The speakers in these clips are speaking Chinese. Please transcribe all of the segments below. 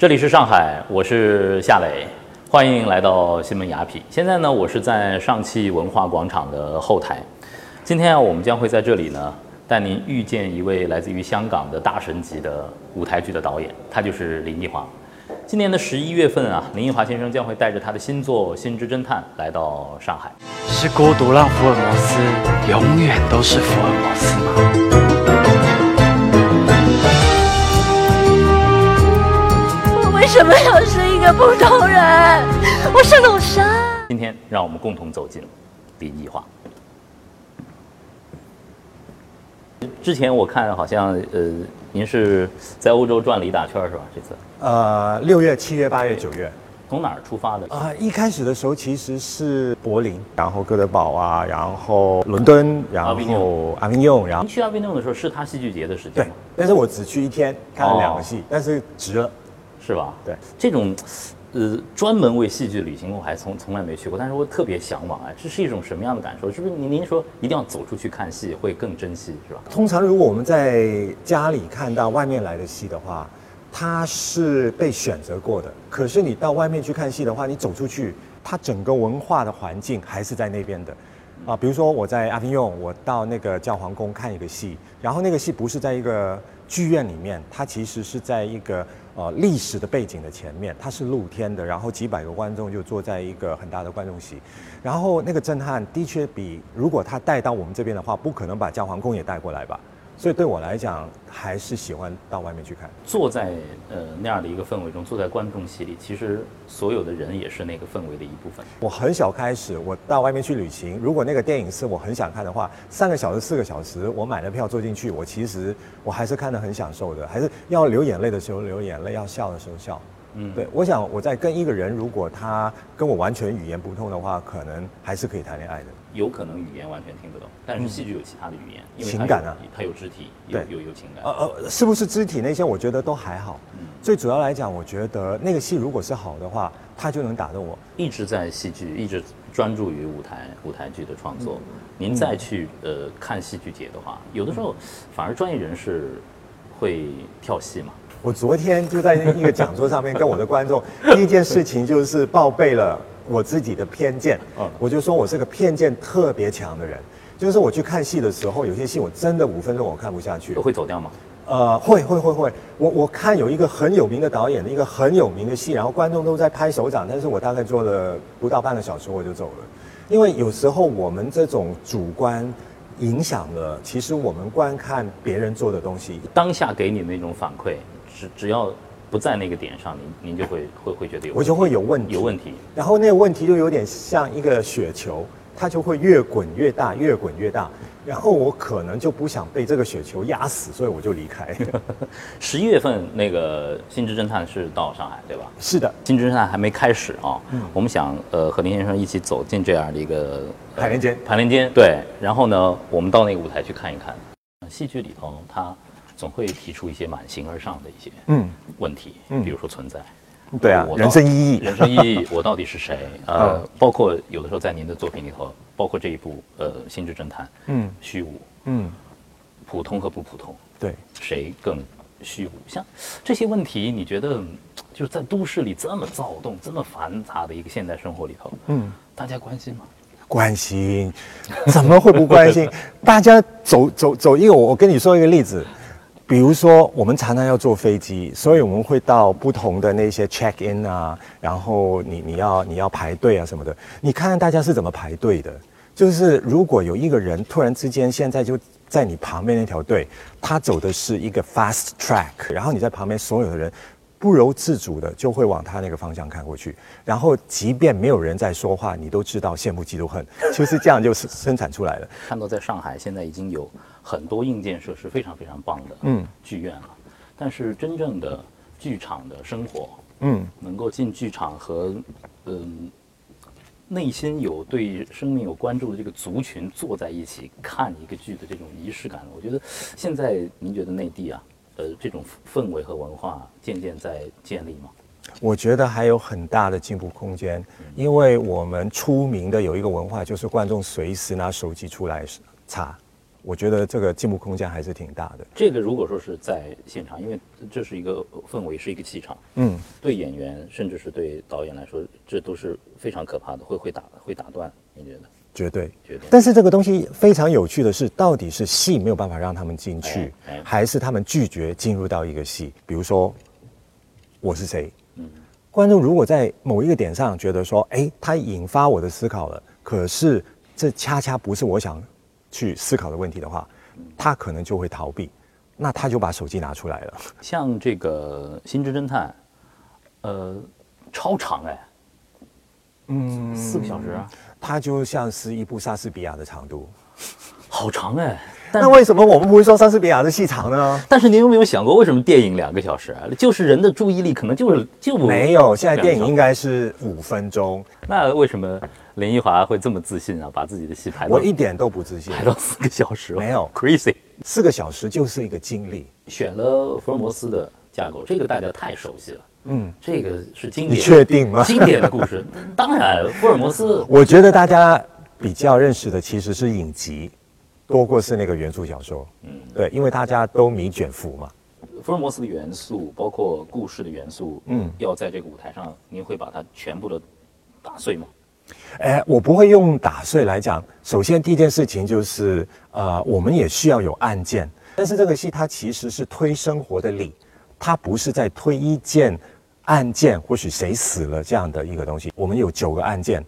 这里是上海，我是夏磊，欢迎来到新闻雅痞。现在呢，我是在上汽文化广场的后台。今天啊，我们将会在这里呢，带您遇见一位来自于香港的大神级的舞台剧的导演，他就是林奕华。今年的十一月份啊，林奕华先生将会带着他的新作《心之侦探》来到上海。是孤独让福尔摩斯永远都是福尔摩斯吗？什么要是一个普通人？我是鲁莎。今天让我们共同走进林奕华。之前我看好像呃，您是在欧洲转了一大圈是吧？这次呃，六月、七月、八月、九月从哪儿出发的？啊、一开始的时候其实是柏林，然后哥德堡啊，然后伦敦，然后阿维用，然后您去阿维诺的时候是他戏剧节的时间对？，但是我只去一天，看了两哦个戏，但是值了。是吧？对，这种呃专门为戏剧旅行，我还从从来没去过，但是我特别向往哎，这是一种什么样的感受？是不是您您说一定要走出去看戏会更珍惜是吧？通常如果我们在家里看到外面来的戏的话，它是被选择过的。可是你到外面去看戏的话，你走出去，它整个文化的环境还是在那边的。啊，比如说我在阿维用，我到那个教皇宫看一个戏，然后那个戏不是在一个剧院里面，它其实是在一个呃历史的背景的前面，它是露天的，然后几百个观众就坐在一个很大的观众席，然后那个震撼的确比如果他带到我们这边的话，不可能把教皇宫也带过来吧。所以对我来讲，还是喜欢到外面去看。坐在呃那样的一个氛围中，坐在观众席里，其实所有的人也是那个氛围的一部分。我很小开始，我到外面去旅行，如果那个电影是我很想看的话，三个小时、四个小时，我买了票坐进去，我其实我还是看得很享受的，还是要流眼泪的时候流眼泪，要笑的时候笑。嗯，对，我想我在跟一个人，如果他跟我完全语言不通的话，可能还是可以谈恋爱的。有可能语言完全听不懂，但是戏剧有其他的语言，情感啊，它有肢体，有对有有情感。呃呃，是不是肢体那些，我觉得都还好。最主要来讲，我觉得那个戏如果是好的话，他就能打动我。一直在戏剧，一直专注于舞台舞台剧的创作。您再去呃看戏剧节的话，有的时候反而专业人士会跳戏嘛。我昨天就在一个讲座上面跟我的观众，第一件事情就是报备了我自己的偏见。嗯我就说我是个偏见特别强的人，就是我去看戏的时候，有些戏我真的五分钟我看不下去。会走掉吗？呃，会会会会，我我看有一个很有名的导演的一个很有名的戏，然后观众都在拍手掌，但是我大概做了不到半个小时我就走了，因为有时候我们这种主观影响了，其实我们观看别人做的东西。当下给你的那种反馈，只只要不在那个点上，您您就会会会觉得有我就会有问题，有问题。然后那个问题就有点像一个雪球，它就会越滚越大，越滚越大。然后我可能就不想被这个雪球压死，所以我就离开。十一月份那个《心之侦探》是到上海对吧？是的，《心之侦探》还没开始啊，嗯我们想呃和林先生一起走进这样的一个呃排练间排练间对，然后呢，我们到那个舞台去看一看。戏剧里头，它总会提出一些满形而上的一些嗯，问题，嗯比如说存在。对啊人生意义。人生意义，我到底是谁？呃嗯，包括有的时候在您的作品里头，包括这一部呃《心之侦探》，嗯虚无、嗯，普通和不普通，对。谁更虚无？像这些问题，你觉得嗯就是在都市里这么躁动、这么繁杂的一个现代生活里头，嗯，大家关心吗？关心，怎么会不关心？大家走走走一个，我我跟你说一个例子，比如说我们常常要坐飞机，所以我们会到不同的那些 check in 啊，然后你你要你要排队啊什么的，你看看大家是怎么排队的。就是如果有一个人突然之间现在就在你旁边那条队，他走的是一个 fast track，然后你在旁边所有的人不由自主的就会往他那个方向看过去，然后即便没有人在说话，你都知道羡慕嫉妒恨，就是这样就是生产出来了。看到在上海现在已经有很多硬件设施非常非常棒的嗯剧院了，但是真正的剧场的生活，嗯，能够进剧场和嗯、内心有对生命有关注的这个族群坐在一起看一个剧的这种仪式感，我觉得现在您觉得内地啊，呃，这种氛围和文化渐渐在建立吗？我觉得还有很大的进步空间，因为我们出名的有一个文化，就是观众随时拿手机出来查。我觉得这个进步空间还是挺大的。这个如果说是在现场，因为这是一个氛围，是一个气场，嗯，对演员甚至是对导演来说，这都是非常可怕的，会会打会打断。你觉得？绝对。绝对。但是这个东西非常有趣的是，到底是戏没有办法让他们进去，哎哎还是他们拒绝进入到一个戏？比如说，我是谁？嗯观众如果在某一个点上觉得说，哎，他引发我的思考了，可是这恰恰不是我想去思考的问题的话，他可能就会逃避，那他就把手机拿出来了。像这个《心之侦探》，呃，超长哎，嗯，四个小时啊，它就像是一部莎士比亚的长度。好长哎。但那为什么我们不会说莎士比亚的戏长呢？但是您有没有想过，为什么电影两个小时啊？就是人的注意力可能就是就没有，现在电影应该。是五分钟。那为什么林奕华会这么自信啊？把自己的戏排到我一点都不自信排，到四个小时、没有，crazy。四个小时就是一个经历。选了福尔摩斯的架构，这个大家太熟悉了。嗯，这个是经你典，确定吗？经典的故事。当然，福尔摩斯我觉得大家比较认识的其实是影集，多过是那个原著小说。嗯，对，因为大家都迷卷福嘛。福尔摩斯的元素，包括故事的元素，嗯嗯，要在这个舞台上，您会把它全部的打碎吗？哎，我不会用打碎来讲。首先，第一件事情就是，呃，我们也需要有案件，但是这个戏它其实是推生活的理，它不是在推一件案件，或许谁死了这样的一个东西。我们有九个案件，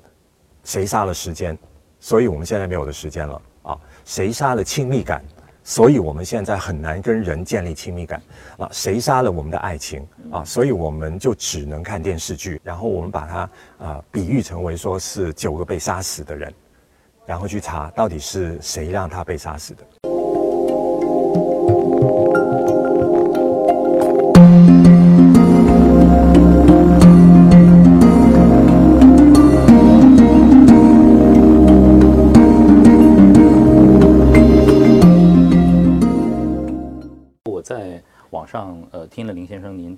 谁杀了时间，所以我们现在没有的时间了啊。谁杀了亲密感，所以我们现在很难跟人建立亲密感啊。谁杀了我们的爱情啊？所以我们就只能看电视剧，然后我们把它啊、比喻成为说是九个被杀死的人，然后去查到底是谁让他被杀死的。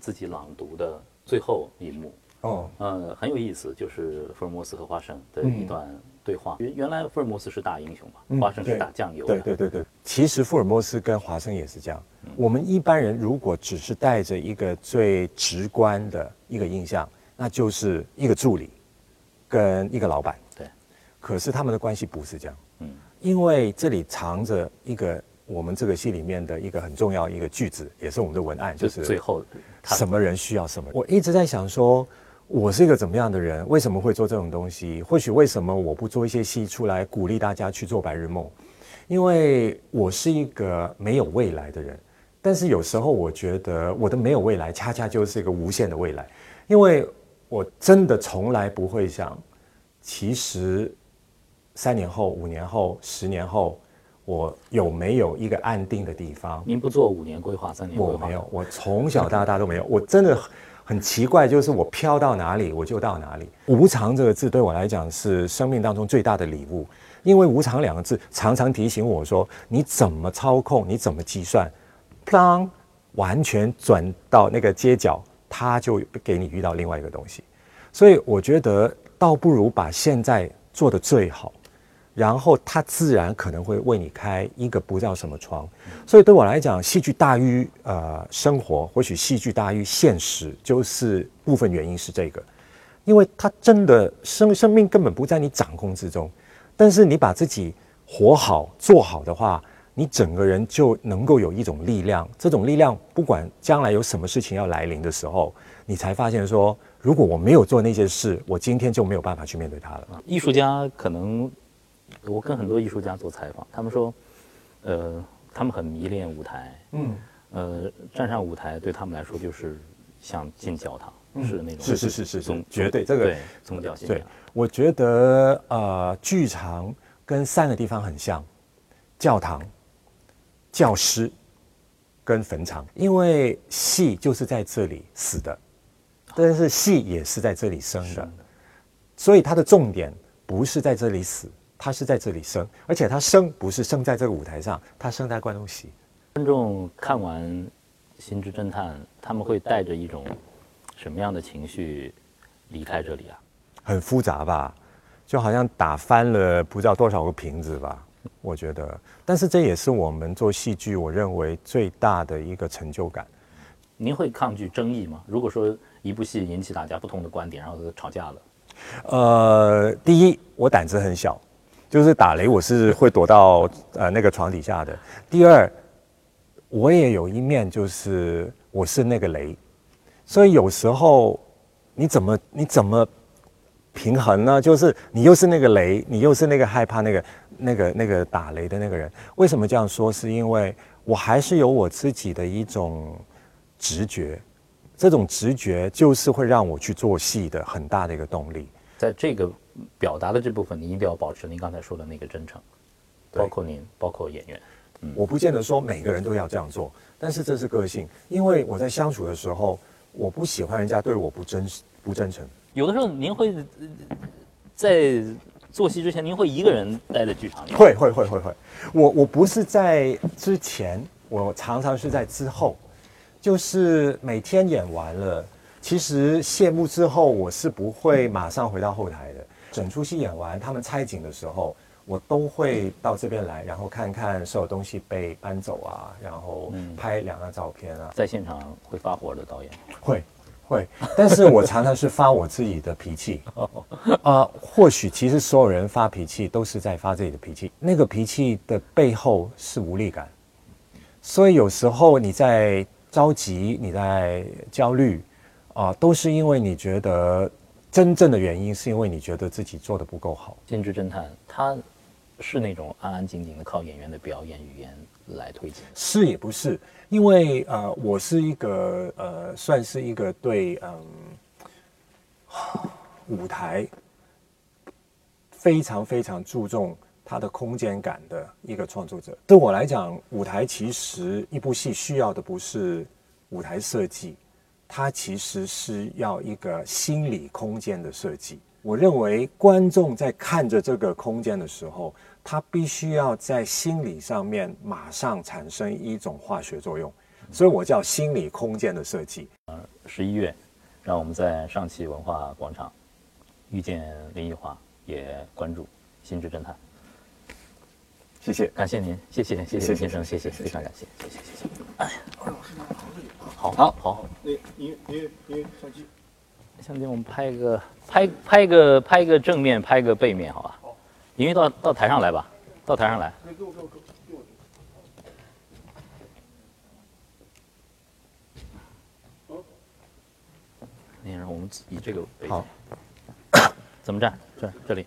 自己朗读的最后一幕，哦，呃很有意思，就是福尔摩斯和华生的一段对话。原原来福尔摩斯是大英雄嘛，华生是打酱油的，对对对对，其实福尔摩斯跟华生也是这样。我们一般人如果只是带着一个最直观的一个印象，那就是一个助理跟一个老板。对，可是他们的关系不是这样。嗯因为这里藏着一个我们这个戏里面的一个很重要一个句子，也是我们的文案，就就是是最后什么人需要什么。我一直在想说，我是一个怎么样的人？为什么会做这种东西？或许为什么我不做一些戏出来鼓励大家去做白日梦？因为我是一个没有未来的人，但是有时候我觉得我的没有未来，恰恰就是一个无限的未来，因为我真的从来不会想，其实三年后、五年后、十年后，我有没有一个安定的地方？您不做五年规划、三年规划，我没有，我从小到大都没有。我真的很很奇怪，就是我飘到哪里我就到哪里。无常这个字对我来讲是生命当中最大的礼物，因为无常两个字常常提醒我说，你怎么操控，你怎么计算，当完全转到那个街角，它就给你遇到另外一个东西。所以我觉得倒不如把现在做的最好。然后他自然可能会为你开一个不知道什么窗，所以对我来讲，戏剧大于呃生活，或许戏剧大于现实，就是部分原因是这个，因为他真的生生命根本不在你掌控之中，但是你把自己活好做好的话，你整个人就能够有一种力量，这种力量不管将来有什么事情要来临的时候，你才发现说，如果我没有做那些事，我今天就没有办法去面对它了。艺术家可能，我跟很多艺术家做采访，他们说，呃，他们很迷恋舞台，嗯，呃，站上舞台对他们来说就是像进教堂，是那种是是是是是宗绝对这个对宗教信仰对，我觉得呃，剧场跟三个地方很像，教堂、教师跟坟场，因为戏就是在这里死的，但是戏也是在这里生的，所以它的重点不是在这里死，它是在这里生，而且他生不是生在这个舞台上，他生在观众席。观众看完《心之侦探》，他们会带着一种什么样的情绪离开这里啊？很复杂吧，就好像打翻了不知道多少个瓶子吧。我觉得，但是这也是我们做戏剧我认为最大的一个成就感。您会抗拒争议吗？如果说一部戏引起大家不同的观点，然后吵架了，呃，第一，我胆子很小，就是打雷我是会躲到呃那个床底下的。第二，我也有一面就是我是那个雷，所以有时候你怎么你怎么平衡呢？就是你又是那个雷，你又是那个害怕那个那个那个打雷的那个人。为什么这样说？是因为我还是有我自己的一种直觉，这种直觉就是会让我去做戏的很大的一个动力。在这个表达的这部分，你一定要保持您刚才说的那个真诚，包括您，包括演员。我不见得说每个人都要这样做，但是这是个性，因为我在相处的时候，我不喜欢人家对我不真实不真诚。有的时候您会呃在做戏之前，您会一个人待在剧场里，会会会会会，我我不是在之前，我常常是在之后，就是每天演完了，其实谢幕之后，我是不会马上回到后台的。整出戏演完，他们拆景的时候，我都会到这边来，然后看看所有东西被搬走啊，然后拍两张照片啊，在现场会发火的导演。会会，但是我常常是发我自己的脾气。啊、或许其实所有人发脾气都是在发自己的脾气，那个脾气的背后是无力感。所以有时候你在着急，你在焦虑，啊、都是因为你觉得真正的原因是因为你觉得自己做的不够好。《监制侦探》他是那种安安静静的靠演员的表演语言来推进。是也不是，因为呃，我是一个呃，算是一个对嗯、舞台非常非常注重它的空间感的一个创作者。对我来讲，舞台其实一部戏需要的不是舞台设计，它其实是要一个心理空间的设计。我认为观众在看着这个空间的时候，他必须要在心理上面马上产生一种化学作用，所以我叫心理空间的设计。十一月，让我们在上汽文化广场遇见林奕华，也关注《心之侦探》。谢谢。感谢您，谢谢谢谢先生，谢谢，非常感谢，谢谢谢谢。哎呀，好好好，那您您您相机，相机我们拍一个拍拍一个拍一个正面，拍一个背面，好吧？因为到到台上来吧，到台上来。给我给我给我给我。那让我们以这个为好，怎么站？站这里。